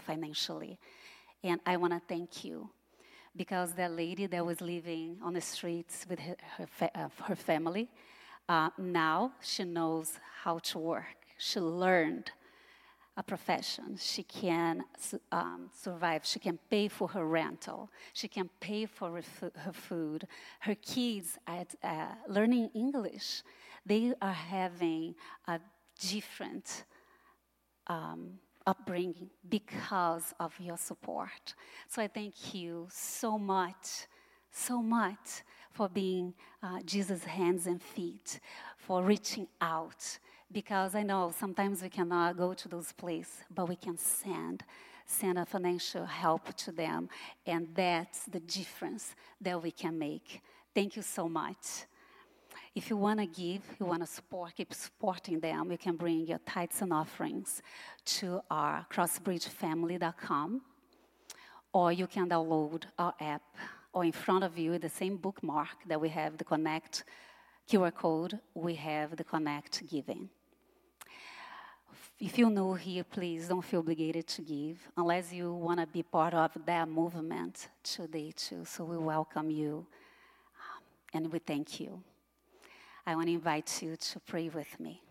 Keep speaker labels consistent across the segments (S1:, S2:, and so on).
S1: financially. And I want to thank you because that lady that was living on the streets with her, her, fa- uh, her family, uh, now she knows how to work. She learned a profession. She can um, survive. She can pay for her rental. She can pay for her, her food. Her kids are uh, learning English. They are having a different um, upbringing because of your support. So I thank you so much, so much for being uh, Jesus' hands and feet, for reaching out. Because I know sometimes we cannot go to those places, but we can send send a financial help to them, and that's the difference that we can make. Thank you so much. If you want to give, you want to support, keep supporting them, you can bring your tithes and offerings to our crossbridgefamily.com or you can download our app or in front of you the same bookmark that we have the connect QR code, we have the connect giving. If you're new here, please don't feel obligated to give unless you want to be part of that movement today too. So we welcome you um, and we thank you. I want to invite you to pray with me.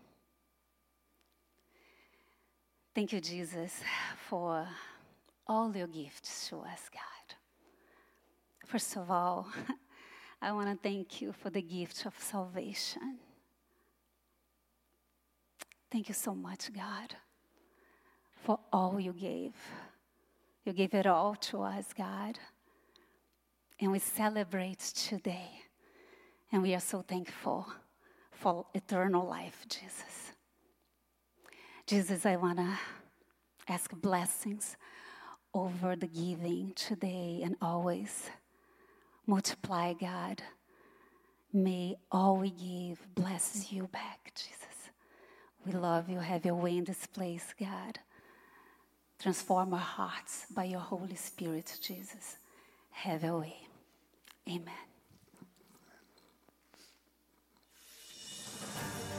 S1: Thank you, Jesus, for all your gifts to us, God. First of all, I want to thank you for the gift of salvation. Thank you so much, God, for all you gave. You gave it all to us, God. And we celebrate today. And we are so thankful for eternal life, Jesus. Jesus, I want to ask blessings over the giving today and always. Multiply, God. May all we give bless you back, Jesus. We love you. Have your way in this place, God. Transform our hearts by your Holy Spirit, Jesus. Have your way. Amen. Thank you.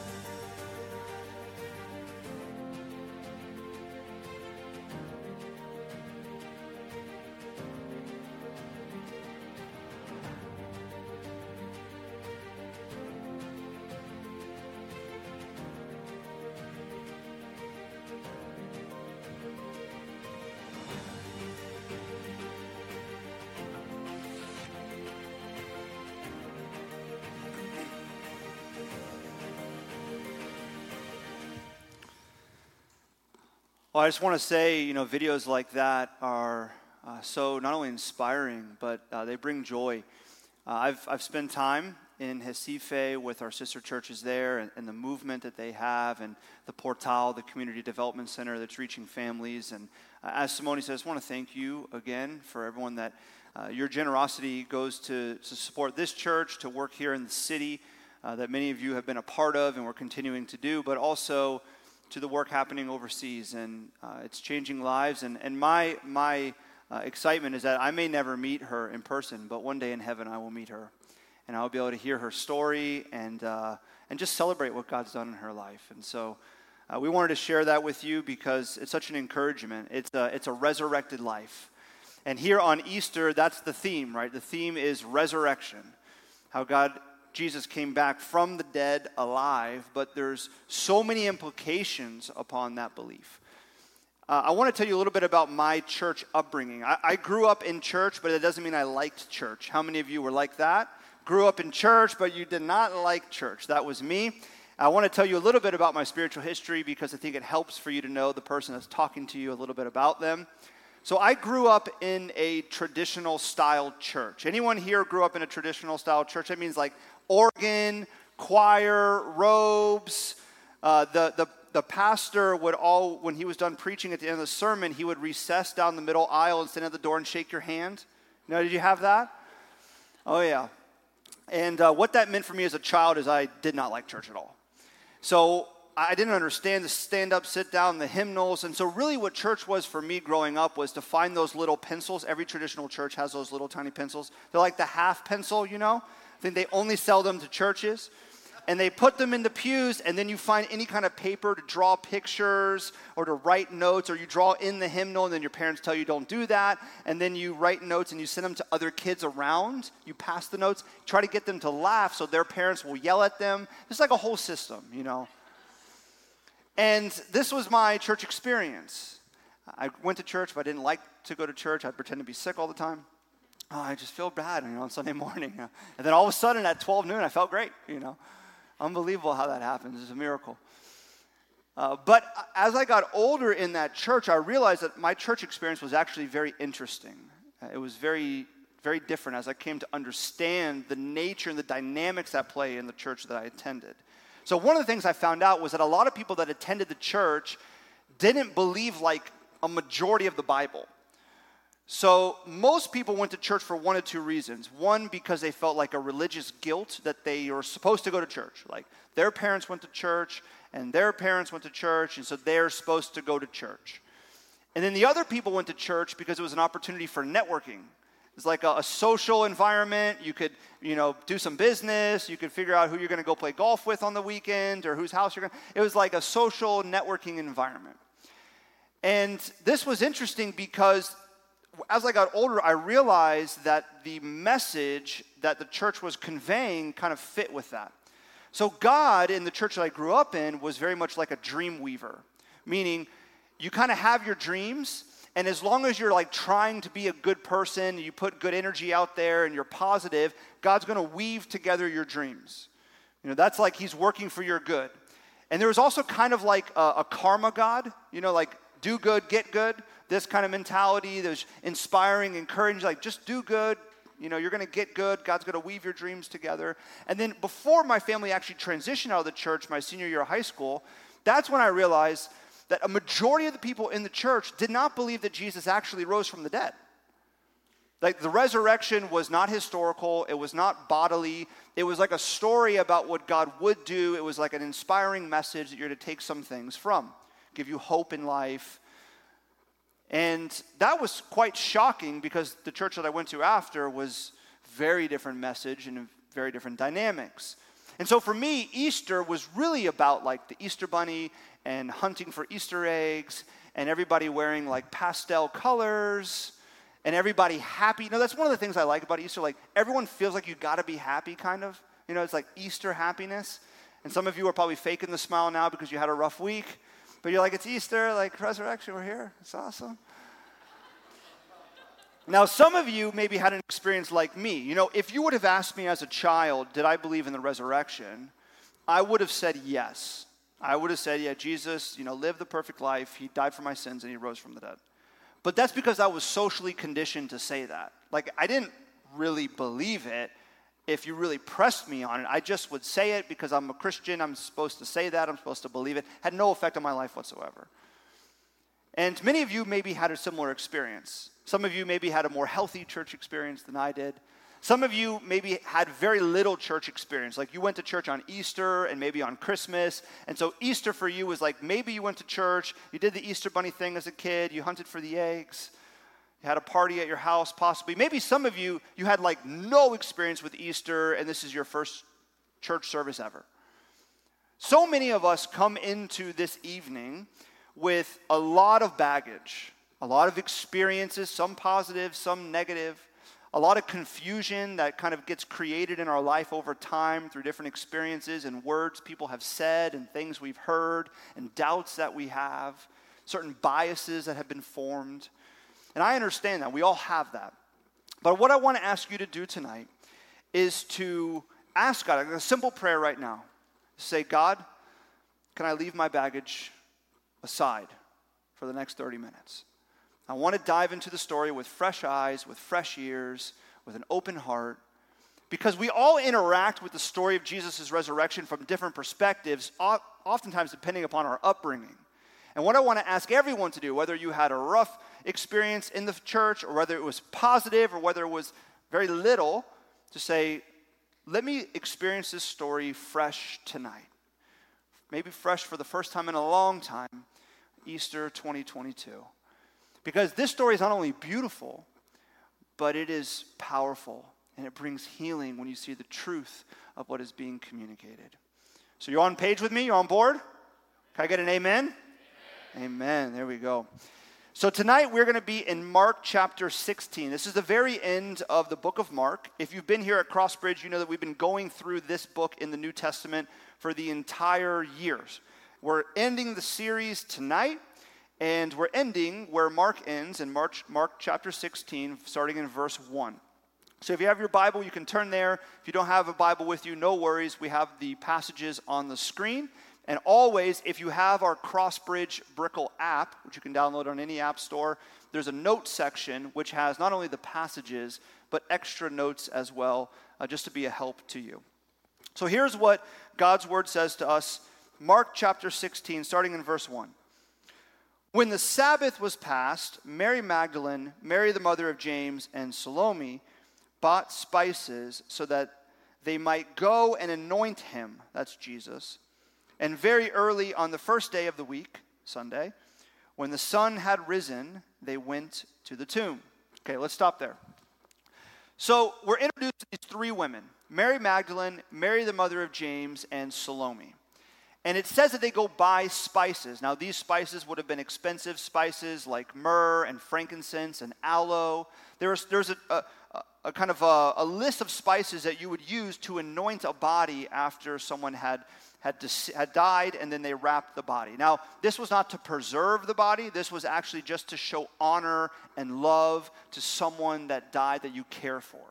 S2: Well, I just want to say, you know, videos like that are uh, so not only inspiring, but uh, they bring joy. Uh, I've, I've spent time in Recife with our sister churches there and, and, the movement that they have and the Portal, the community development center that's reaching families. And uh, as Simone says, I just want to thank you again for everyone that uh, your generosity goes to, to support this church, to work here in the city uh, that many of you have been a part of and we're continuing to do, but also to the work happening overseas, and uh, it's changing lives. And, and my, my uh, excitement is that I may never meet her in person, but one day in heaven I will meet her. And I'll be able to hear her story and, uh, and just celebrate what God's done in her life. And so uh, we wanted to share that with you because it's such an encouragement. It's a, it's a resurrected life. And here on Easter, that's the theme, right? The theme is resurrection. How God Jesus came back from the dead alive, but there's so many implications upon that belief. Uh, I want to tell you a little bit about my church upbringing. I, I grew up in church, but it doesn't mean I liked church. How many of you were like that? Grew up in church, but you did not like church. That was me. I want to tell you a little bit about my spiritual history because I think it helps for you to know the person that's talking to you a little bit about them. So I grew up in a traditional style church. Anyone here grew up in a traditional style church? That means like organ, choir, robes. Uh, the, the, the pastor would all, when he was done preaching at the end of the sermon, he would recess down the middle aisle and stand at the door and shake your hand. Now, did you have that? Oh, yeah. And uh, what that meant for me as a child is I did not like church at all. So I didn't understand the stand up, sit down, the hymnals. And so, really, what church was for me growing up was to find those little pencils. Every traditional church has those little tiny pencils. They're like the half pencil, you know? Think they only sell them to churches. and they put them in the pews, and then you find any kind of paper to draw pictures or to write notes, or you draw in the hymnal, and then your parents tell you don't do that, and then you write notes and you send them to other kids around. You pass the notes, try to get them to laugh so their parents will yell at them. It's like a whole system, you know. And this was my church experience. I went to church, but I didn't like to go to church. I'd pretend to be sick all the time. Oh, I just feel bad, you know, on Sunday morning. And then all of a sudden at 12 noon, I felt great, you know. Unbelievable how that happens. It's a miracle. Uh, but as I got older in that church, I realized that my church experience was actually very interesting. It was very, very different as I came to understand the nature and the dynamics that play in the church that I attended. So, one of the things I found out was that a lot of people that attended the church didn't believe like a majority of the Bible. So, most people went to church for one of two reasons. One, because they felt like a religious guilt that they were supposed to go to church. Like their parents went to church, and their parents went to church, and so they're supposed to go to church. And then the other people went to church because it was an opportunity for networking. It's like a, a social environment. You could, you know, do some business. You could figure out who you're going to go play golf with on the weekend or whose house you're going. It was like a social networking environment. And this was interesting because as I got older, I realized that the message that the church was conveying kind of fit with that. So, God in the church that I grew up in was very much like a dream weaver, meaning you kind of have your dreams, and as long as you're like trying to be a good person, you put good energy out there and you're positive, God's going to weave together your dreams. You know, that's like He's working for your good. And there was also kind of like a, a karma God, you know, like do good, get good. This kind of mentality, there's inspiring, encouraging, like just do good. You know, you're going to get good. God's going to weave your dreams together. And then before my family actually transitioned out of the church, my senior year of high school, that's when I realized that a majority of the people in the church did not believe that Jesus actually rose from the dead. Like the resurrection was not historical, it was not bodily. It was like a story about what God would do. It was like an inspiring message that you're to take some things from give you hope in life. And that was quite shocking because the church that I went to after was very different message and very different dynamics. And so for me, Easter was really about like the Easter bunny and hunting for Easter eggs and everybody wearing like pastel colors and everybody happy. You know, that's one of the things I like about Easter. Like everyone feels like you got to be happy, kind of. You know, it's like Easter happiness. And some of you are probably faking the smile now because you had a rough week. But you're like, it's Easter, like resurrection, we're here. It's awesome. Now, some of you maybe had an experience like me. You know, if you would have asked me as a child, did I believe in the resurrection? I would have said yes. I would have said, yeah, Jesus, you know, lived the perfect life. He died for my sins and he rose from the dead. But that's because I was socially conditioned to say that. Like, I didn't really believe it if you really pressed me on it. I just would say it because I'm a Christian. I'm supposed to say that. I'm supposed to believe it. Had no effect on my life whatsoever. And many of you maybe had a similar experience. Some of you maybe had a more healthy church experience than I did. Some of you maybe had very little church experience. Like you went to church on Easter and maybe on Christmas. And so Easter for you was like maybe you went to church, you did the Easter bunny thing as a kid, you hunted for the eggs, you had a party at your house, possibly. Maybe some of you, you had like no experience with Easter, and this is your first church service ever. So many of us come into this evening with a lot of baggage, a lot of experiences, some positive, some negative, a lot of confusion that kind of gets created in our life over time through different experiences and words people have said and things we've heard and doubts that we have, certain biases that have been formed. And I understand that. We all have that. But what I want to ask you to do tonight is to ask God a simple prayer right now. Say, God, can I leave my baggage aside for the next 30 minutes? I want to dive into the story with fresh eyes, with fresh ears, with an open heart. Because we all interact with the story of Jesus' resurrection from different perspectives, oftentimes depending upon our upbringing. And what I want to ask everyone to do, whether you had a rough experience in the church or whether it was positive or whether it was very little, to say, let me experience this story fresh tonight. Maybe fresh for the first time in a long time, Easter 2022. Because this story is not only beautiful, but it is powerful and it brings healing when you see the truth of what is being communicated. So you're on page with me? You're on board? Can I get an amen? Amen. amen. There we go. So tonight we're going to be in Mark chapter 16. This is the very end of the book of Mark. If you've been here at Crossbridge, you know that we've been going through this book in the New Testament for the entire years. We're ending the series tonight, and we're ending where Mark ends in Mark, Mark chapter 16, starting in verse 1. So if you have your Bible, you can turn there. If you don't have a Bible with you, no worries. We have the passages on the screen. And always, if you have our Crossbridge Brickell app, which you can download on any app store, there's a note section which has not only the passages, but extra notes as well, uh, just to be a help to you. So here's what God's word says to us Mark chapter 16, starting in verse 1. When the Sabbath was past, Mary Magdalene, Mary the mother of James, and Salome bought spices so that they might go and anoint him, that's Jesus. And very early on the first day of the week, Sunday, when the sun had risen, they went to the tomb. Okay, let's stop there. So we're introduced to these three women Mary Magdalene, Mary the mother of James, and Salome. And it says that they go buy spices. Now, these spices would have been expensive spices like myrrh and frankincense and aloe. There's, there's a, a, a kind of a, a, list of spices that you would use to anoint a body after someone had, had, had died and then they wrapped the body. Now, this was not to preserve the body, this was actually just to show honor and love to someone that died that you care for.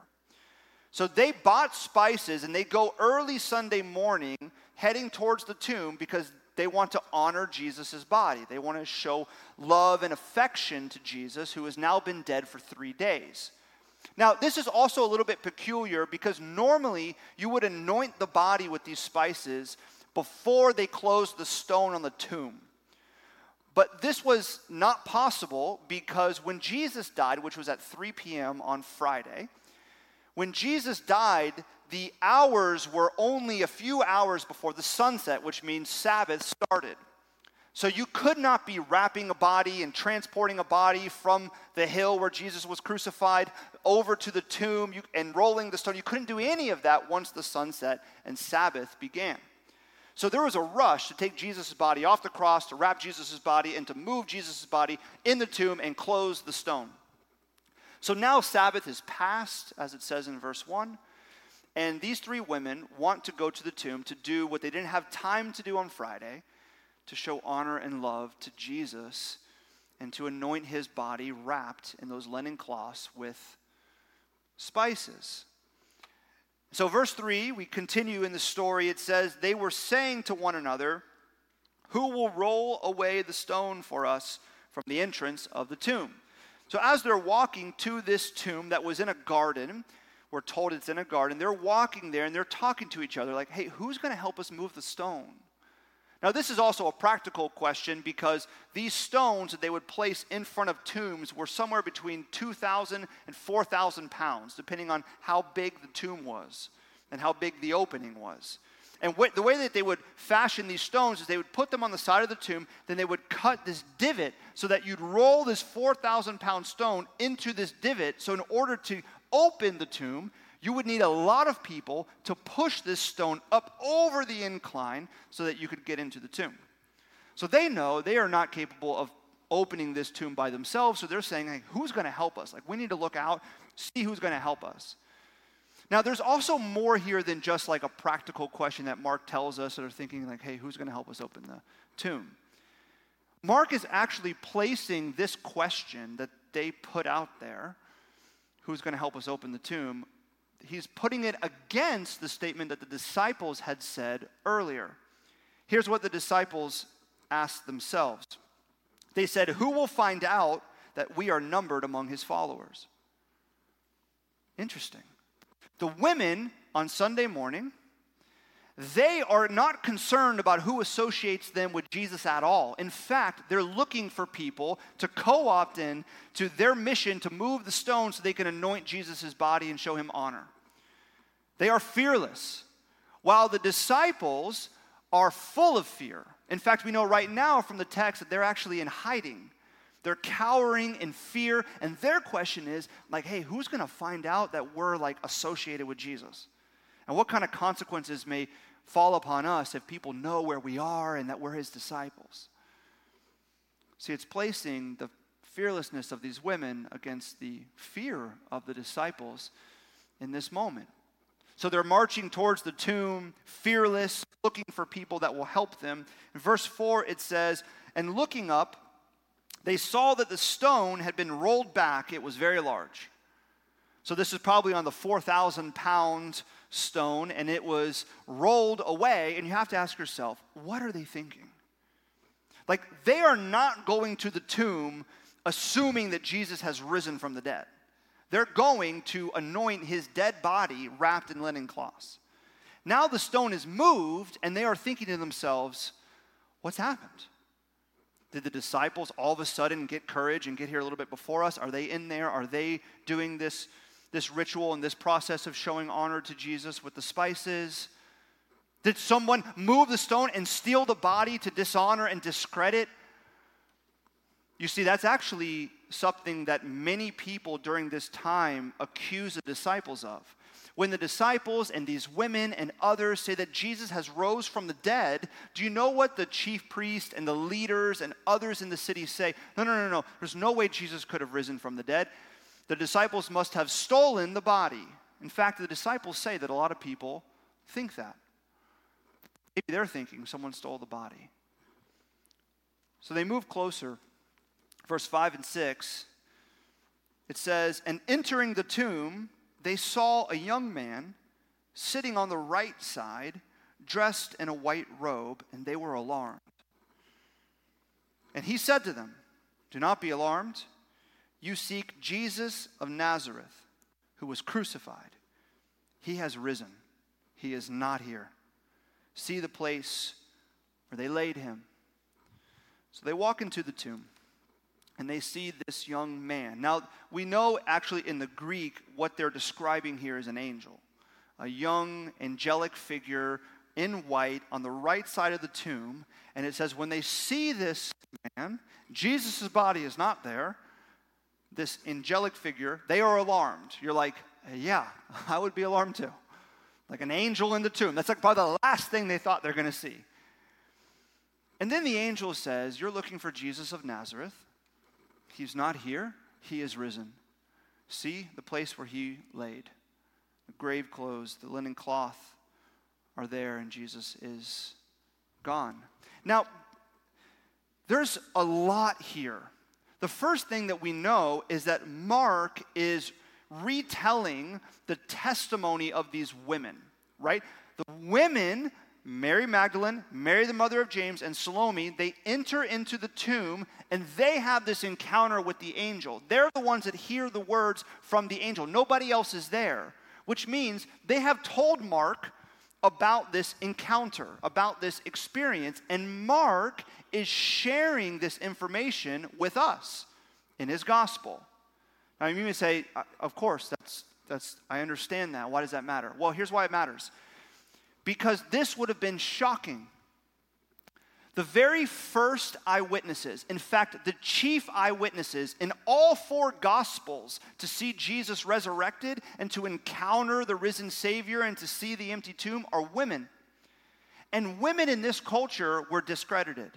S2: So they bought spices and they go early Sunday morning heading towards the tomb because they want to honor Jesus' body. They want to show love and affection to Jesus, who has now been dead for three days. Now, this is also a little bit peculiar because normally you would anoint the body with these spices before they closed the stone on the tomb. But this was not possible because when Jesus died, which was at 3 p.m. on Friday, when Jesus died, the hours were only a few hours before the sunset, which means Sabbath started. So you could not be wrapping a body and transporting a body from the hill where Jesus was crucified over to the tomb and rolling the stone. You couldn't do any of that once the sunset and Sabbath began. So there was a rush to take Jesus' body off the cross, to wrap Jesus' body, and to move Jesus' body in the tomb and close the stone. So now Sabbath is past, as it says in verse 1. And these three women want to go to the tomb to do what they didn't have time to do on Friday to show honor and love to Jesus and to anoint his body wrapped in those linen cloths with spices. So, verse 3, we continue in the story. It says, They were saying to one another, Who will roll away the stone for us from the entrance of the tomb? So, as they're walking to this tomb that was in a garden, we're told it's in a garden, they're walking there and they're talking to each other, like, Hey, who's going to help us move the stone? Now, this is also a practical question because these stones that they would place in front of tombs were somewhere between 2,000 and 4,000 pounds, depending on how big the tomb was and how big the opening was. And wh- the way that they would fashion these stones is they would put them on the side of the tomb, then they would cut this divot so that you'd roll this 4,000 pound stone into this divot. So, in order to open the tomb, you would need a lot of people to push this stone up over the incline so that you could get into the tomb. So they know they are not capable of opening this tomb by themselves. So they're saying, like, who's going to help us? Like, we need to look out, see who's going to help us. Now, there's also more here than just like a practical question that Mark tells us that are thinking, like, hey, who's going to help us open the tomb? Mark is actually placing this question that they put out there, who's going to help us open the tomb, he's putting it against the statement that the disciples had said earlier. Here's what the disciples asked themselves They said, Who will find out that we are numbered among his followers? Interesting. The women on Sunday morning, they are not concerned about who associates them with Jesus at all. In fact, they're looking for people to co opt in to their mission to move the stone so they can anoint Jesus' body and show him honor. They are fearless, while the disciples are full of fear. In fact, we know right now from the text that they're actually in hiding. They're cowering in fear, and their question is like, hey, who's gonna find out that we're like associated with Jesus? And what kind of consequences may fall upon us if people know where we are and that we're his disciples. See, it's placing the fearlessness of these women against the fear of the disciples in this moment. So they're marching towards the tomb, fearless, looking for people that will help them. In verse 4, it says, And looking up, they saw that the stone had been rolled back. It was very large. So this is probably on the 4,000 pound stone, and it was rolled away. And you have to ask yourself, what are they thinking? Like, they are not going to the tomb assuming that Jesus has risen from the dead. They're going to anoint his dead body wrapped in linen cloths. Now the stone is moved, and they are thinking to themselves, What's happened? Did the disciples all of a sudden get courage and get here a little bit before us? Are they in there? Are they doing this, this ritual and this process of showing honor to Jesus with the spices? Did someone move the stone and steal the body to dishonor and discredit? You see, that's actually something that many people during this time accuse the disciples of. When the disciples and these women and others say that Jesus has rose from the dead, do you know what the chief priest and the leaders and others in the city say? No, no, no, no. There's no way Jesus could have risen from the dead. The disciples must have stolen the body. In fact, the disciples say that a lot of people think that. Maybe they're thinking someone stole the body. So they move closer verse 5 and 6, it says, And entering the tomb, they saw a young man sitting on the right side, dressed in a white robe, and they were alarmed. And he said to them, Do not be alarmed. You seek Jesus of Nazareth, who was crucified. He has risen. He is not here. See the place where they laid him. So they walk into the tomb and they see this young man. Now, we know actually in the Greek what they're describing here is an angel, a young angelic figure in white on the right side of the tomb. And it says, when they see this man, Jesus' body is not there, this angelic figure, they are alarmed. You're like, yeah, I would be alarmed too. Like an angel in the tomb. That's like probably the last thing they thought they're going to see. And then the angel says, You're looking for Jesus of Nazareth. He's not here, he is risen. See the place where he laid. The grave clothes, the linen cloth are there, and Jesus is gone. Now, there's a lot here. The first thing that we know is that Mark is retelling the testimony of these women, right? The women Mary Magdalene, Mary the mother of James, and Salome, they enter into the tomb and they have this encounter with the angel. They're the ones that hear the words from the angel. Nobody else is there, which means they have told Mark about this encounter, about this experience, and Mark is sharing this information with us in his gospel. Now, you may say, uh, of course, that's, that's, I understand that. Why does that matter? Well, here's why it matters because this would have been shocking. The very first eyewitnesses, in fact, the chief eyewitnesses in all four gospels to see Jesus resurrected and to encounter the risen Savior and to see the empty tomb are women. And women in this culture were discredited.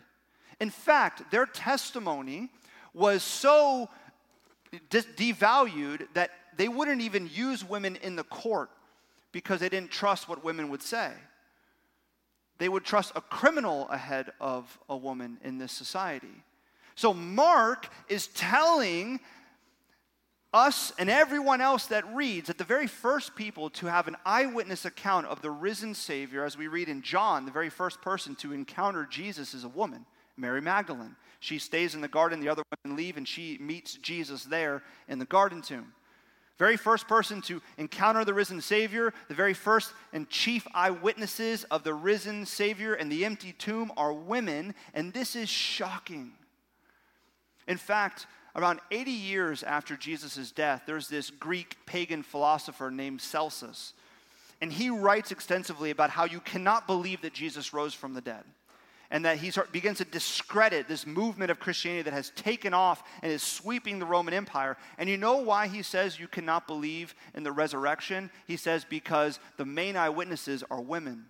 S2: In fact, their testimony was so devalued that they wouldn't even use women in the court because they didn't trust what women would say. They would trust a criminal ahead of a woman in this society. So Mark is telling us and everyone else that reads that the very first people to have an eyewitness account of the risen Savior, as we read in John, the very first person to encounter Jesus is a woman, Mary Magdalene. She stays in the garden, the other women leave, and she meets Jesus there in the garden tomb. Very first person to encounter the risen Savior, the very first and chief eyewitnesses of the risen Savior and the empty tomb are women, and this is shocking. In fact, around 80 years after Jesus' death, there's this Greek pagan philosopher named Celsus, and he writes extensively about how you cannot believe that Jesus rose from the dead and that he begins to discredit this movement of Christianity that has taken off and is sweeping the Roman Empire. And you know why he says you cannot believe in the resurrection? He says because the main eyewitnesses are women.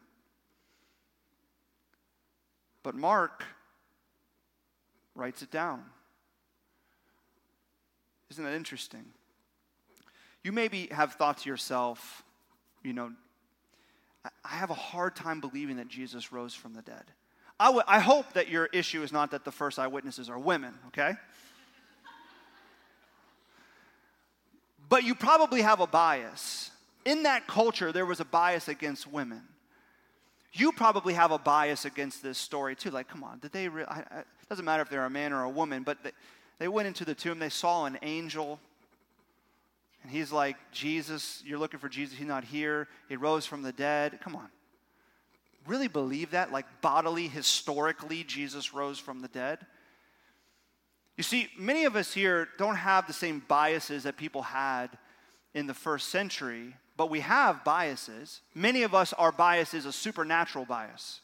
S2: But Mark writes it down. Isn't that interesting? You maybe have thought to yourself, you know, I have a hard time believing that Jesus rose from the dead. I, w- I hope that your issue is not that the first eyewitnesses are women, okay? but you probably have a bias. In that culture, there was a bias against women. You probably have a bias against this story too. Like, come on, did they? Re- I, I, it doesn't matter if they're a man or a woman, but they, they went into the tomb. They saw an angel, and he's like, Jesus, you're looking for Jesus. He's not here. He rose from the dead. Come on, really believe that? Like bodily, historically, Jesus rose from the dead. You see, many of us here don't have the same biases that people had in the first century but we have biases. Many of us, our bias is a supernatural bias.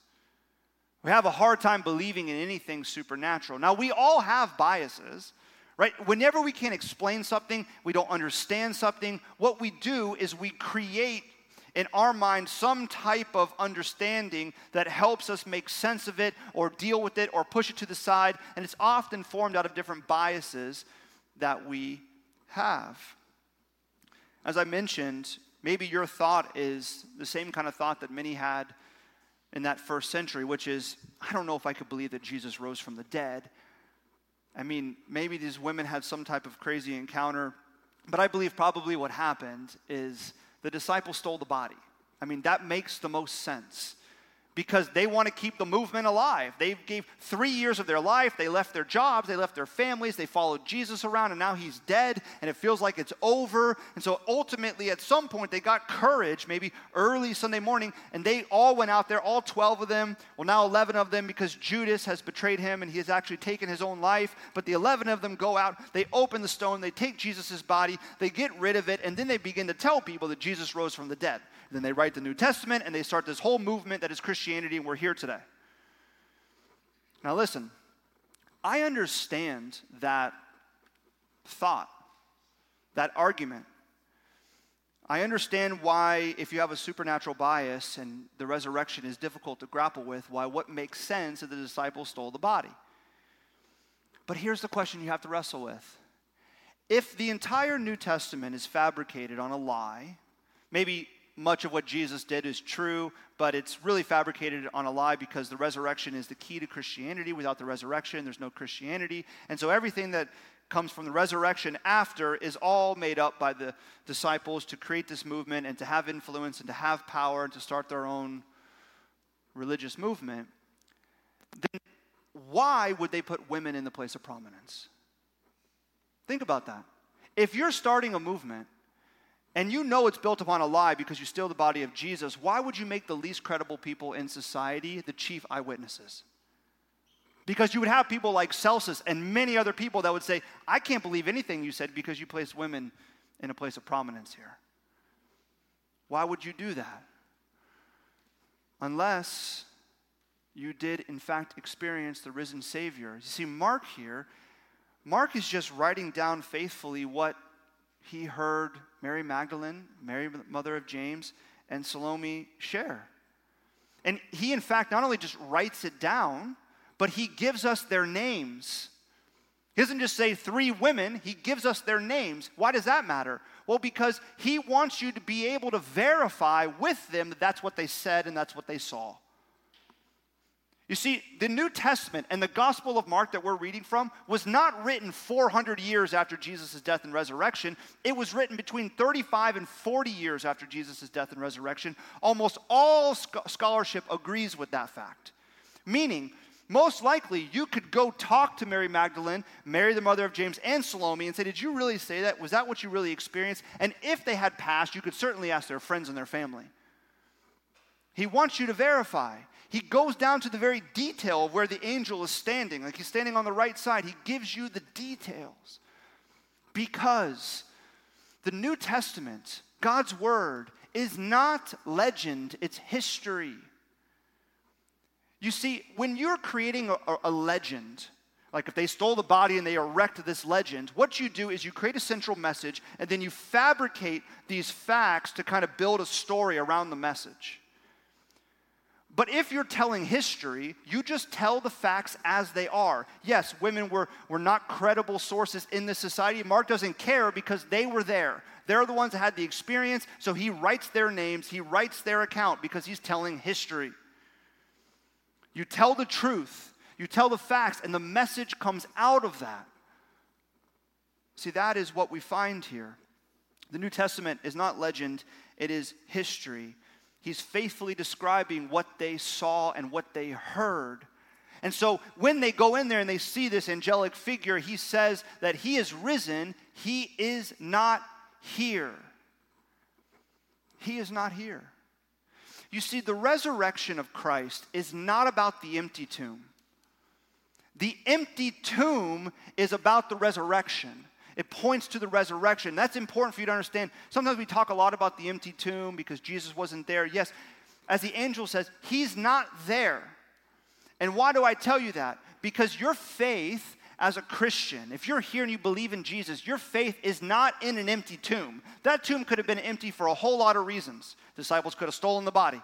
S2: We have a hard time believing in anything supernatural. Now, we all have biases, right? Whenever we can't explain something, we don't understand something, what we do is we create in our mind some type of understanding that helps us make sense of it or deal with it or push it to the side. And it's often formed out of different biases that we have. As I mentioned, Maybe your thought is the same kind of thought that many had in that first century, which is, I don't know if I could believe that Jesus rose from the dead. I mean, maybe these women had some type of crazy encounter, but I believe probably what happened is the disciples stole the body. I mean, that makes the most sense because they want to keep the movement alive. They gave three years of their life. They left their jobs, they left their families, they followed Jesus around, and now he's dead, and it feels like it's over. And so ultimately, at some point, they got courage, maybe early Sunday morning, and they all went out there, all 12 of them. Well, now 11 of them because Judas has betrayed him and he has actually taken his own life. But the 11 of them go out, they open the stone, they take Jesus' body, they get rid of it, and then they begin to tell people that Jesus rose from the dead. Then they write the New Testament and they start this whole movement that is Christianity, and we're here today. Now, listen, I understand that thought, that argument. I understand why, if you have a supernatural bias and the resurrection is difficult to grapple with, why what makes sense that the disciples stole the body. But here's the question you have to wrestle with. If the entire New Testament is fabricated on a lie, maybe much of what Jesus did is true, but it's really fabricated on a lie because the resurrection is the key to Christianity. Without the resurrection, there's no Christianity. And so everything that comes from the resurrection after is all made up by the disciples to create this movement and to have influence and to have power and to start their own religious movement. Then why would they put women in the place of prominence? Think about that. If you're starting a movement and you know it's built upon a lie because you steal the body of Jesus, why would you make the least credible people in society the chief eyewitnesses? Because you would have people like Celsus and many other people that would say, I can't believe anything you said because you placed women in a place of prominence here. Why would you do that? Unless you did, in fact, experience the risen Savior. You see, Mark here, Mark is just writing down faithfully what he heard Mary Magdalene, Mary, mother of James, and Salome share. And he, in fact, not only just writes it down, but he gives us their names. He doesn't just say three women, he gives us their names. Why does that matter? Well, because he wants you to be able to verify with them that that's what they said and that's what they saw. You see, the New Testament and the Gospel of Mark that we're reading from was not written 400 years after Jesus' death and resurrection. It was written between 35 and 40 years after Jesus' death and resurrection. Almost all scholarship agrees with that fact. Meaning, most likely you could go talk to Mary Magdalene, Mary the mother of James, and Salome and say, Did you really say that? Was that what you really experienced? And if they had passed, you could certainly ask their friends and their family. He wants you to verify. He goes down to the very detail of where the angel is standing. Like he's standing on the right side. He gives you the details. Because the New Testament, God's Word, is not legend, it's history. You see, when you're creating a, a, legend, like if they stole the body and they erect this legend, what you do is you create a central message and then you fabricate these facts to kind of build a story around the message. But if you're telling history, you just tell the facts as they are. Yes, women were, were not credible sources in this society. Mark doesn't care because they were there. They're the ones that had the experience, so he writes their names, he writes their account because he's telling history. You tell the truth, you tell the facts, and the message comes out of that. See, that is what we find here. The New Testament is not legend, it is history. He's faithfully describing what they saw and what they heard. And so when they go in there and they see this angelic figure, he says that he is risen, he is not here. He is not here. You see, the resurrection of Christ is not about the empty tomb. The empty tomb is about the resurrection. It points to the resurrection. That's important for you to understand. Sometimes we talk a lot about the empty tomb because Jesus wasn't there. Yes, as the angel says, he's not there. And why do I tell you that? Because your faith as a Christian, if you're here and you believe in Jesus, your faith is not in an empty tomb. That tomb could have been empty for a whole lot of reasons. Disciples could have stolen the body.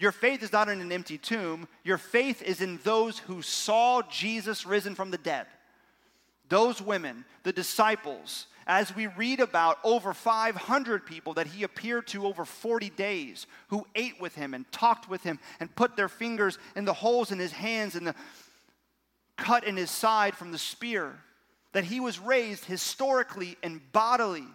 S2: Your faith is not in an empty tomb. Your faith is in those who saw Jesus risen from the dead those women, the disciples, as we read about over 500 people that he appeared to over 40 days who ate with him and talked with him and put their fingers in the holes in his hands and the cut in his side from the spear, that he was raised historically and bodily.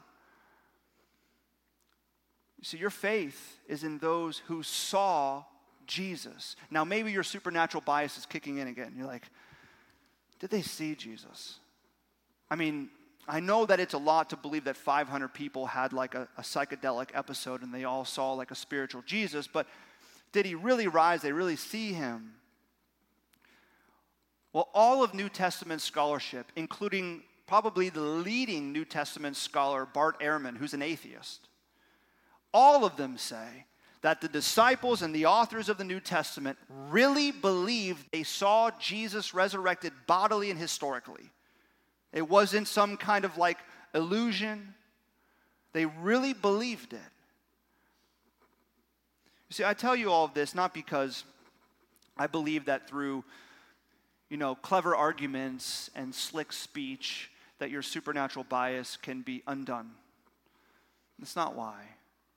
S2: See, your faith is in those who saw Jesus. Now, maybe your supernatural bias is kicking in again. You're like, did they see Jesus? I mean, I know that it's a lot to believe that 500 people had like a, a, psychedelic episode and they all saw like a spiritual Jesus, but did he really rise? They really see him? Well, all of New Testament scholarship, including probably the leading New Testament scholar, Bart Ehrman, who's an atheist, all of them say that the disciples and the authors of the New Testament really believed they saw Jesus resurrected bodily and historically. It wasn't some kind of like illusion. They really believed it. You see, I tell you all of this not because I believe that through, you know, clever arguments and slick speech that your supernatural bias can be undone. That's not why.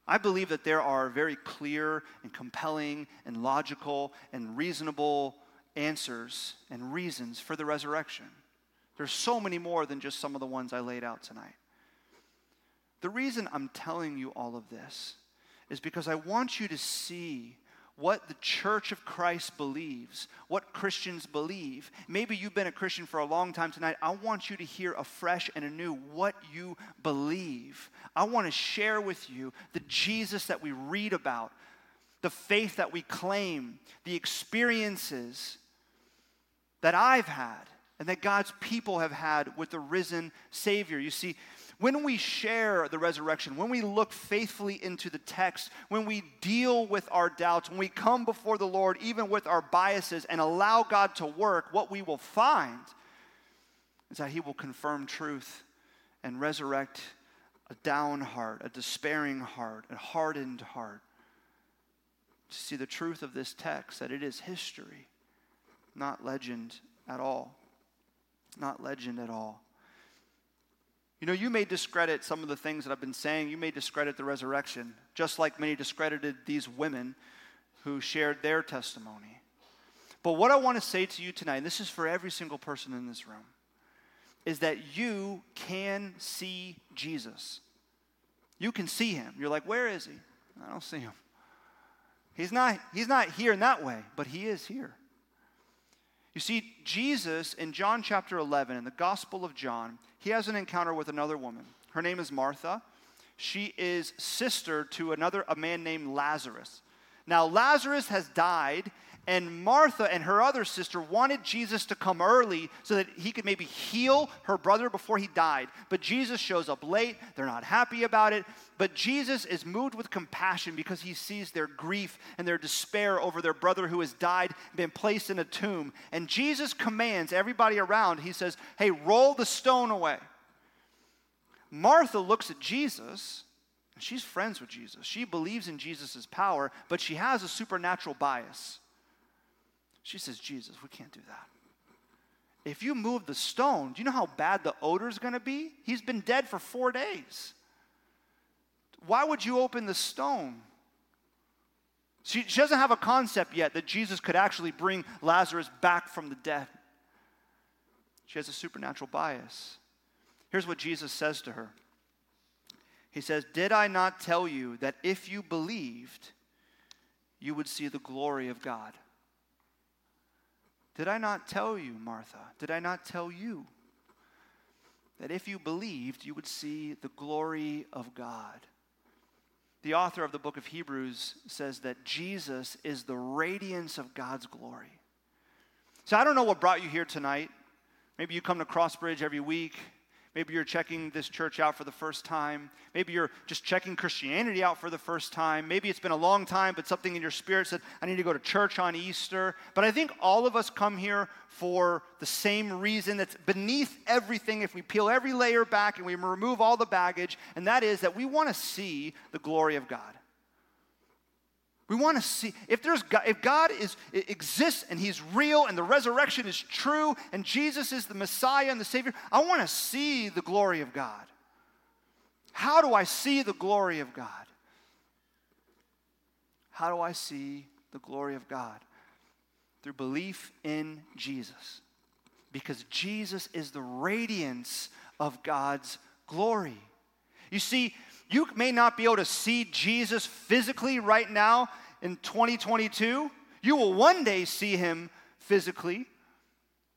S2: I believe that there are very clear and compelling and logical and reasonable answers and reasons for the resurrection. There's so many more than just some of the ones I laid out tonight. The reason I'm telling you all of this is because I want you to see what the church of Christ believes, what Christians believe. Maybe you've been a Christian for a long time tonight. I want you to hear afresh and anew what you believe. I want to share with you the Jesus that we read about, the faith that we claim, the experiences that I've had and that God's people have had with the risen Savior. You see, when we share the resurrection, when we look faithfully into the text, when we deal with our doubts, when we come before the Lord, even with our biases, and allow God to work, what we will find is that He will confirm truth and resurrect a down heart, a despairing heart, a hardened heart. To see the truth of this text, that it is history, not legend at all not legend at all. You know, you may discredit some of the things that I've been saying. You may discredit the resurrection, just like many discredited these women who shared their testimony. But what I want to say to you tonight, and this is for every single person in this room, is that you can see Jesus. You can see him. You're like, where is he? I don't see him. He's not, he's not here in that way, but he is here. You see, Jesus in John chapter 11, in the Gospel of John, he has an encounter with another woman. Her name is Martha. She is sister to another, a man named Lazarus. Now, Lazarus has died, and Martha and her other sister wanted Jesus to come early so that he could maybe heal her brother before he died. But Jesus shows up late. They're not happy about it. But Jesus is moved with compassion because he sees their grief and their despair over their brother who has died, been placed in a tomb. And Jesus commands everybody around, he says, Hey, roll the stone away. Martha looks at Jesus She's friends with Jesus. She believes in Jesus' power, but she has a supernatural bias. She says, Jesus, we can't do that. If you move the stone, do you know how bad the odor is going to be? He's been dead for four days. Why would you open the stone? She, she doesn't have a concept yet that Jesus could actually bring Lazarus back from the dead. She has a supernatural bias. Here's what Jesus says to her He says, Did I not tell you that if you believed, you would see the glory of God? Did I not tell you, Martha? Did I not tell you that if you believed, you would see the glory of God? The author of the book of Hebrews says that Jesus is the radiance of God's glory. So I don't know what brought you here tonight. Maybe you come to Crossbridge every week. Maybe you're checking this church out for the first time. Maybe you're just checking Christianity out for the first time. Maybe it's been a long time, but something in your spirit said, I need to go to church on Easter. But I think all of us come here for the same reason that's beneath everything if we peel every layer back and we remove all the baggage, and that is that we want to see the glory of God. We want to see if there's God, if God is exists and He's real and the resurrection is true and Jesus is the Messiah and the Savior. I want to see the glory of God. How do I see the glory of God? How do I see the glory of God? Through belief in Jesus. Because Jesus is the radiance of God's glory. You see, you may not be able to see Jesus physically right now in 2022. You will one day see him physically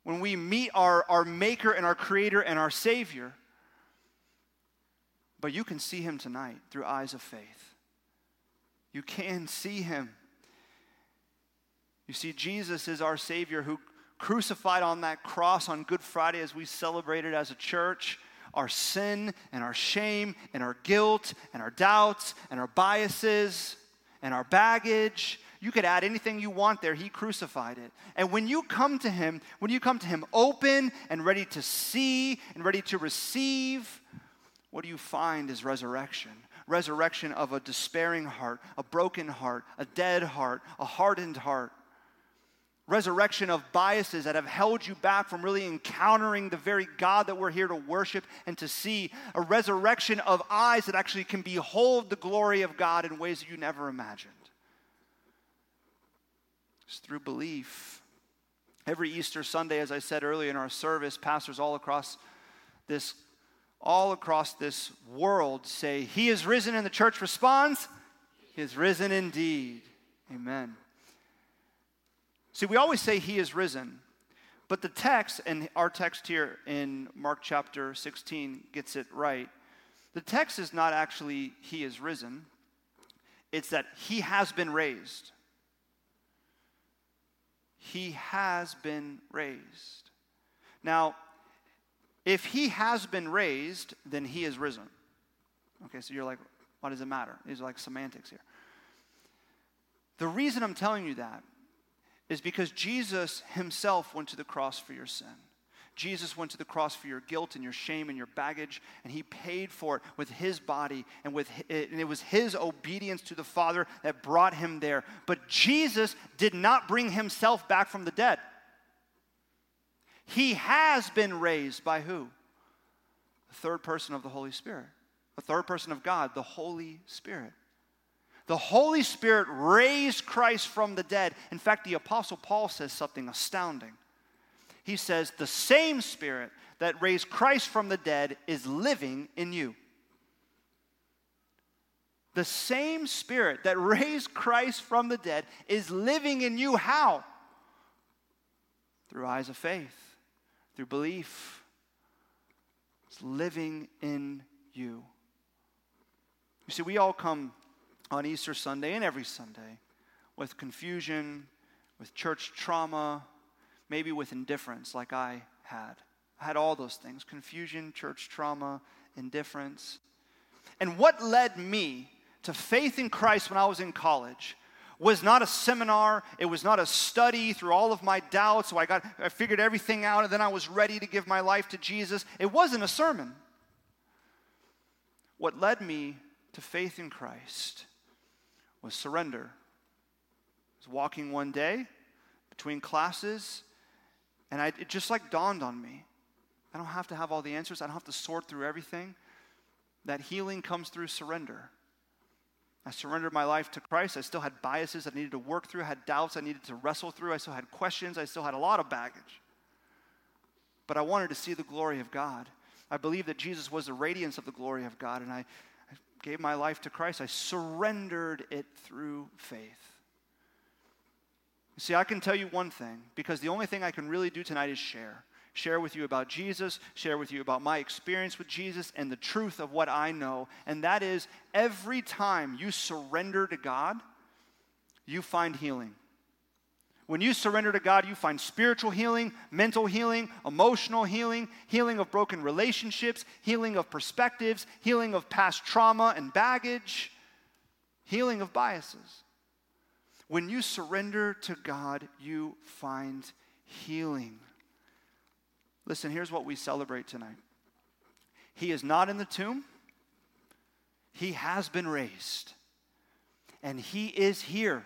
S2: when we meet our, our Maker and our Creator and our Savior. But you can see him tonight through eyes of faith. You can see him. You see, Jesus is our Savior who crucified on that cross on Good Friday as we celebrated as a church our sin and our shame and our guilt and our doubts and our biases and our baggage. You could add anything you want there. He crucified it. And when you come to Him, when you come to Him open and ready to see and ready to receive, what do you find is resurrection? Resurrection of a despairing heart, a broken heart, a dead heart, a hardened heart resurrection of biases that have held you back from really encountering the very God that we're here to worship and to see, a resurrection of eyes that actually can behold the glory of God in ways that you never imagined. It's through belief. Every Easter Sunday, as I said earlier in our service, pastors all across this all across this world say, He is risen, and the church responds, He is risen indeed. Amen. See, we always say he is risen, but the text, and our text here in Mark chapter 16 gets it right. The text is not actually he is risen, it's that he has been raised. He has been raised. Now, if he has been raised, then he is risen. Okay, so you're like, what does it matter? These are like semantics here. The reason I'm telling you that is because Jesus himself went to the cross for your sin. Jesus went to the cross for your guilt and your shame and your baggage, and he paid for it with his body, and, with, and it was his obedience to the Father that brought him there. But Jesus did not bring himself back from the dead. He has been raised by who? The third person of the Holy Spirit, the third person of God, the Holy Spirit. The Holy Spirit raised Christ from the dead. In fact, the Apostle Paul says something astounding. He says, The same Spirit that raised Christ from the dead is living in you. The same Spirit that raised Christ from the dead is living in you. How? Through eyes of faith, through belief. It's living in you. You see, we all come on Easter Sunday and every Sunday with confusion, with church trauma, maybe with indifference, like I had. I had all those things confusion, church trauma, indifference. And what led me to faith in Christ when I was in college was not a seminar, it was not a study through all of my doubts, so I got I figured everything out and then I was ready to give my life to Jesus. It wasn't a sermon. What led me to faith in Christ was surrender. I was walking one day between classes, and I, it just like dawned on me. I don't have to have all the answers, I don't have to sort through everything. That healing comes through surrender. I surrendered my life to Christ. I still had biases I needed to work through, I had doubts I needed to wrestle through, I still had questions, I still had a lot of baggage. But I wanted to see the glory of God. I believed that Jesus was the radiance of the glory of God, and I gave my life to Christ. I surrendered it through faith. See, I can tell you one thing, because the only thing I can really do tonight is share. Share with you about Jesus, share with you about my experience with Jesus and the truth of what I know. And that is every time you surrender to God, you find healing. When you surrender to God, you find spiritual healing, mental healing, emotional healing, healing of broken relationships, healing of perspectives, healing of past trauma and baggage, healing of biases. When you surrender to God, you find healing. Listen, here's what we celebrate tonight He is not in the tomb, He has been raised, and He is here.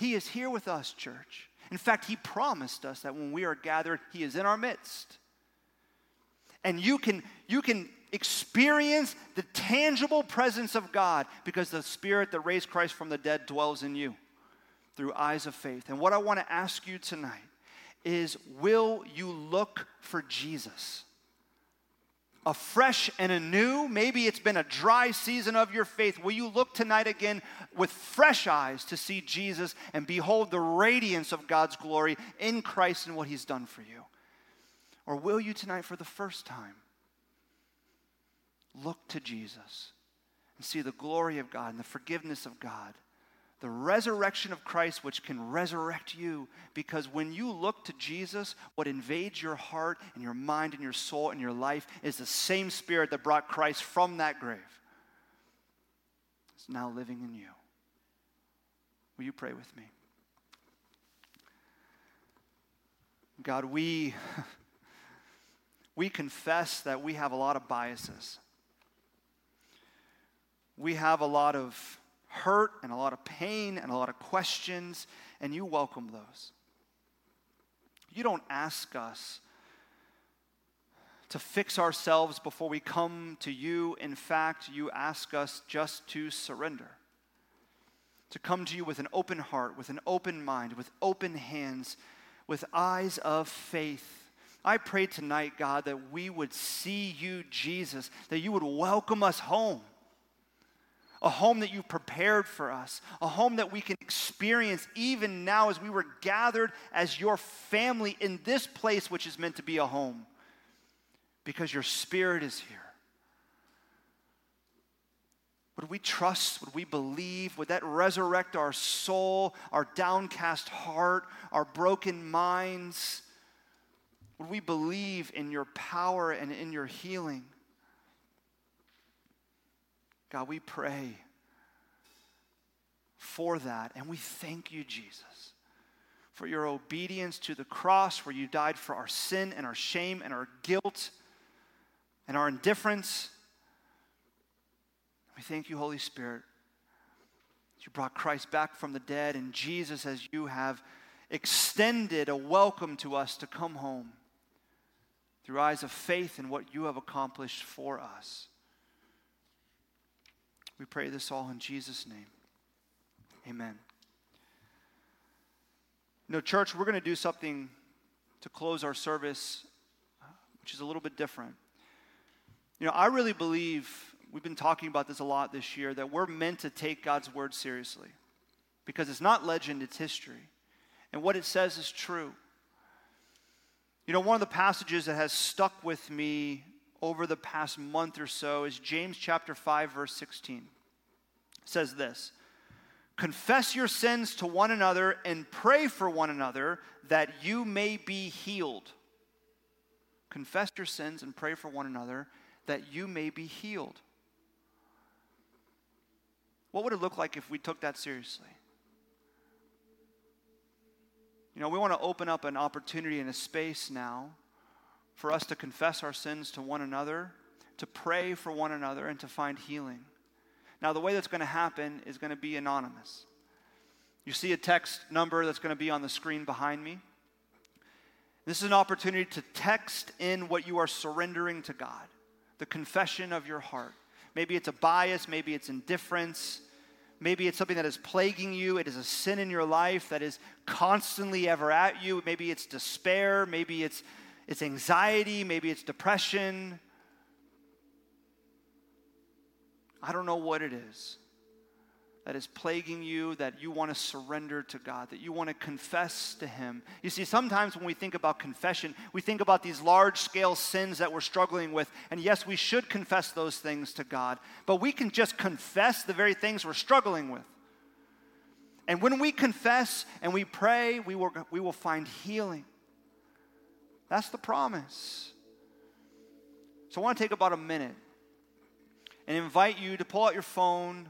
S2: He is here with us, church. In fact, He promised us that when we are gathered, He is in our midst. And you can, you can experience the tangible presence of God because the Spirit that raised Christ from the dead dwells in you through eyes of faith. And what I want to ask you tonight is will you look for Jesus? Afresh and anew. Maybe it's been a dry season of your faith. Will you look tonight again with fresh eyes to see Jesus and behold the radiance of God's glory in Christ and what He's done for you? Or will you tonight, for the first time, look to Jesus and see the glory of God and the forgiveness of God? The resurrection of Christ, which can resurrect you. Because when you look to Jesus, what invades your heart and your mind and your soul and your life is the same spirit that brought Christ from that grave. It's now living in you. Will you pray with me? God, we, we confess that we have a lot of biases. We have a lot of hurt and a lot of pain and a lot of questions, and you welcome those. You don't ask us to fix ourselves before we come to you. In fact, you ask us just to surrender, to come to you with an open heart, with an open mind, with open hands, with eyes of faith. I pray tonight, God, that we would see you, Jesus, that you would welcome us home a home that you've prepared for us, a home that we can experience even now as we were gathered as your family in this place, which is meant to be a home, because your spirit is here. Would we trust? Would we believe? Would that resurrect our soul, our downcast heart, our broken minds? Would we believe in your power and in your healing? God, we pray for that. And we thank you, Jesus, for your obedience to the cross where you died for our sin and our shame and our guilt and our indifference. We thank you, Holy Spirit. You brought Christ back from the dead, and Jesus, as you have extended a welcome to us to come home through eyes of faith in what you have accomplished for us. We pray this all in Jesus' name. Amen. No, church, we're going to do something to close our service, which is a little bit different. You know, I really believe, we've been talking about this a lot this year, that we're meant to take God's word seriously because it's not legend, it's history. And what it says is true. You know, one of the passages that has stuck with me over the past month or so is James chapter 5 verse 16. It says this: Confess your sins to one another and pray for one another that you may be healed. Confess your sins and pray for one another that you may be healed. What would it look like if we took that seriously? You know, we want to open up an opportunity and a space now for us to confess our sins to one another, to pray for one another, and to find healing. Now, the way that's going to happen is going to be anonymous. You see a text number that's going to be on the screen behind me. This is an opportunity to text in what you are surrendering to God, the confession of your heart. Maybe it's a bias, maybe it's indifference, maybe it's something that is plaguing you. It is a sin in your life that is constantly ever at you. Maybe it's despair, maybe it's, it's anxiety, maybe it's depression. I don't know what it is that is plaguing you that you want to surrender to God, that you want to confess to Him. You see, sometimes when we think about confession, we think about these large scale sins that we're struggling with. And yes, we should confess those things to God, but we can just confess the very things we're struggling with. And when we confess and we pray, we will, we will find healing. That's the promise. So I want to take about a minute and invite you to pull out your phone